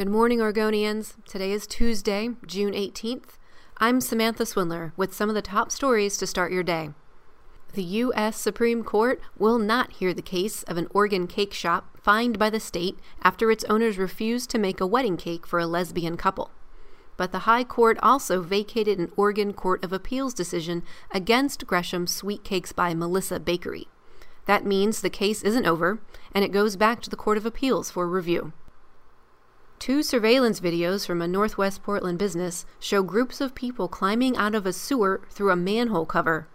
Good morning, Oregonians. Today is Tuesday, June 18th. I'm Samantha Swindler with some of the top stories to start your day. The U.S. Supreme Court will not hear the case of an Oregon cake shop fined by the state after its owners refused to make a wedding cake for a lesbian couple. But the High Court also vacated an Oregon Court of Appeals decision against Gresham's Sweet Cakes by Melissa Bakery. That means the case isn't over, and it goes back to the Court of Appeals for review. Two surveillance videos from a Northwest Portland business show groups of people climbing out of a sewer through a manhole cover.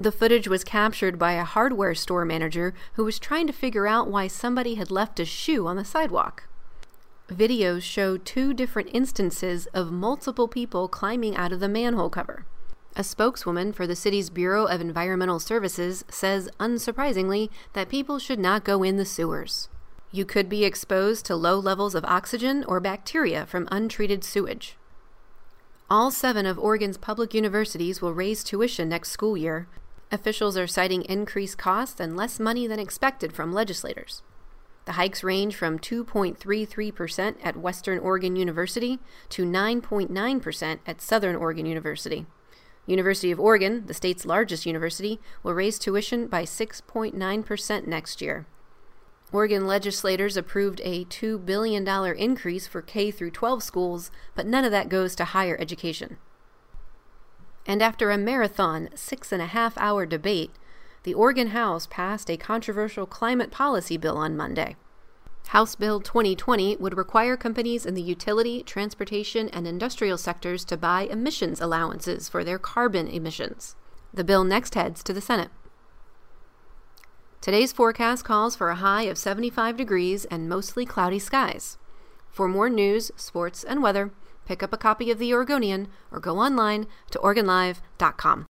The footage was captured by a hardware store manager who was trying to figure out why somebody had left a shoe on the sidewalk. Videos show two different instances of multiple people climbing out of the manhole cover. A spokeswoman for the city's Bureau of Environmental Services says, unsurprisingly, that people should not go in the sewers. You could be exposed to low levels of oxygen or bacteria from untreated sewage. All seven of Oregon's public universities will raise tuition next school year. Officials are citing increased costs and less money than expected from legislators. The hikes range from 2.33% at Western Oregon University to 9.9% at Southern Oregon University. University of Oregon, the state's largest university, will raise tuition by 6.9% next year. Oregon legislators approved a $2 billion increase for K through 12 schools, but none of that goes to higher education. And after a marathon, six and a half hour debate, the Oregon House passed a controversial climate policy bill on Monday. House Bill 2020 would require companies in the utility, transportation, and industrial sectors to buy emissions allowances for their carbon emissions. The bill next heads to the Senate. Today's forecast calls for a high of 75 degrees and mostly cloudy skies. For more news, sports, and weather, pick up a copy of The Oregonian or go online to OregonLive.com.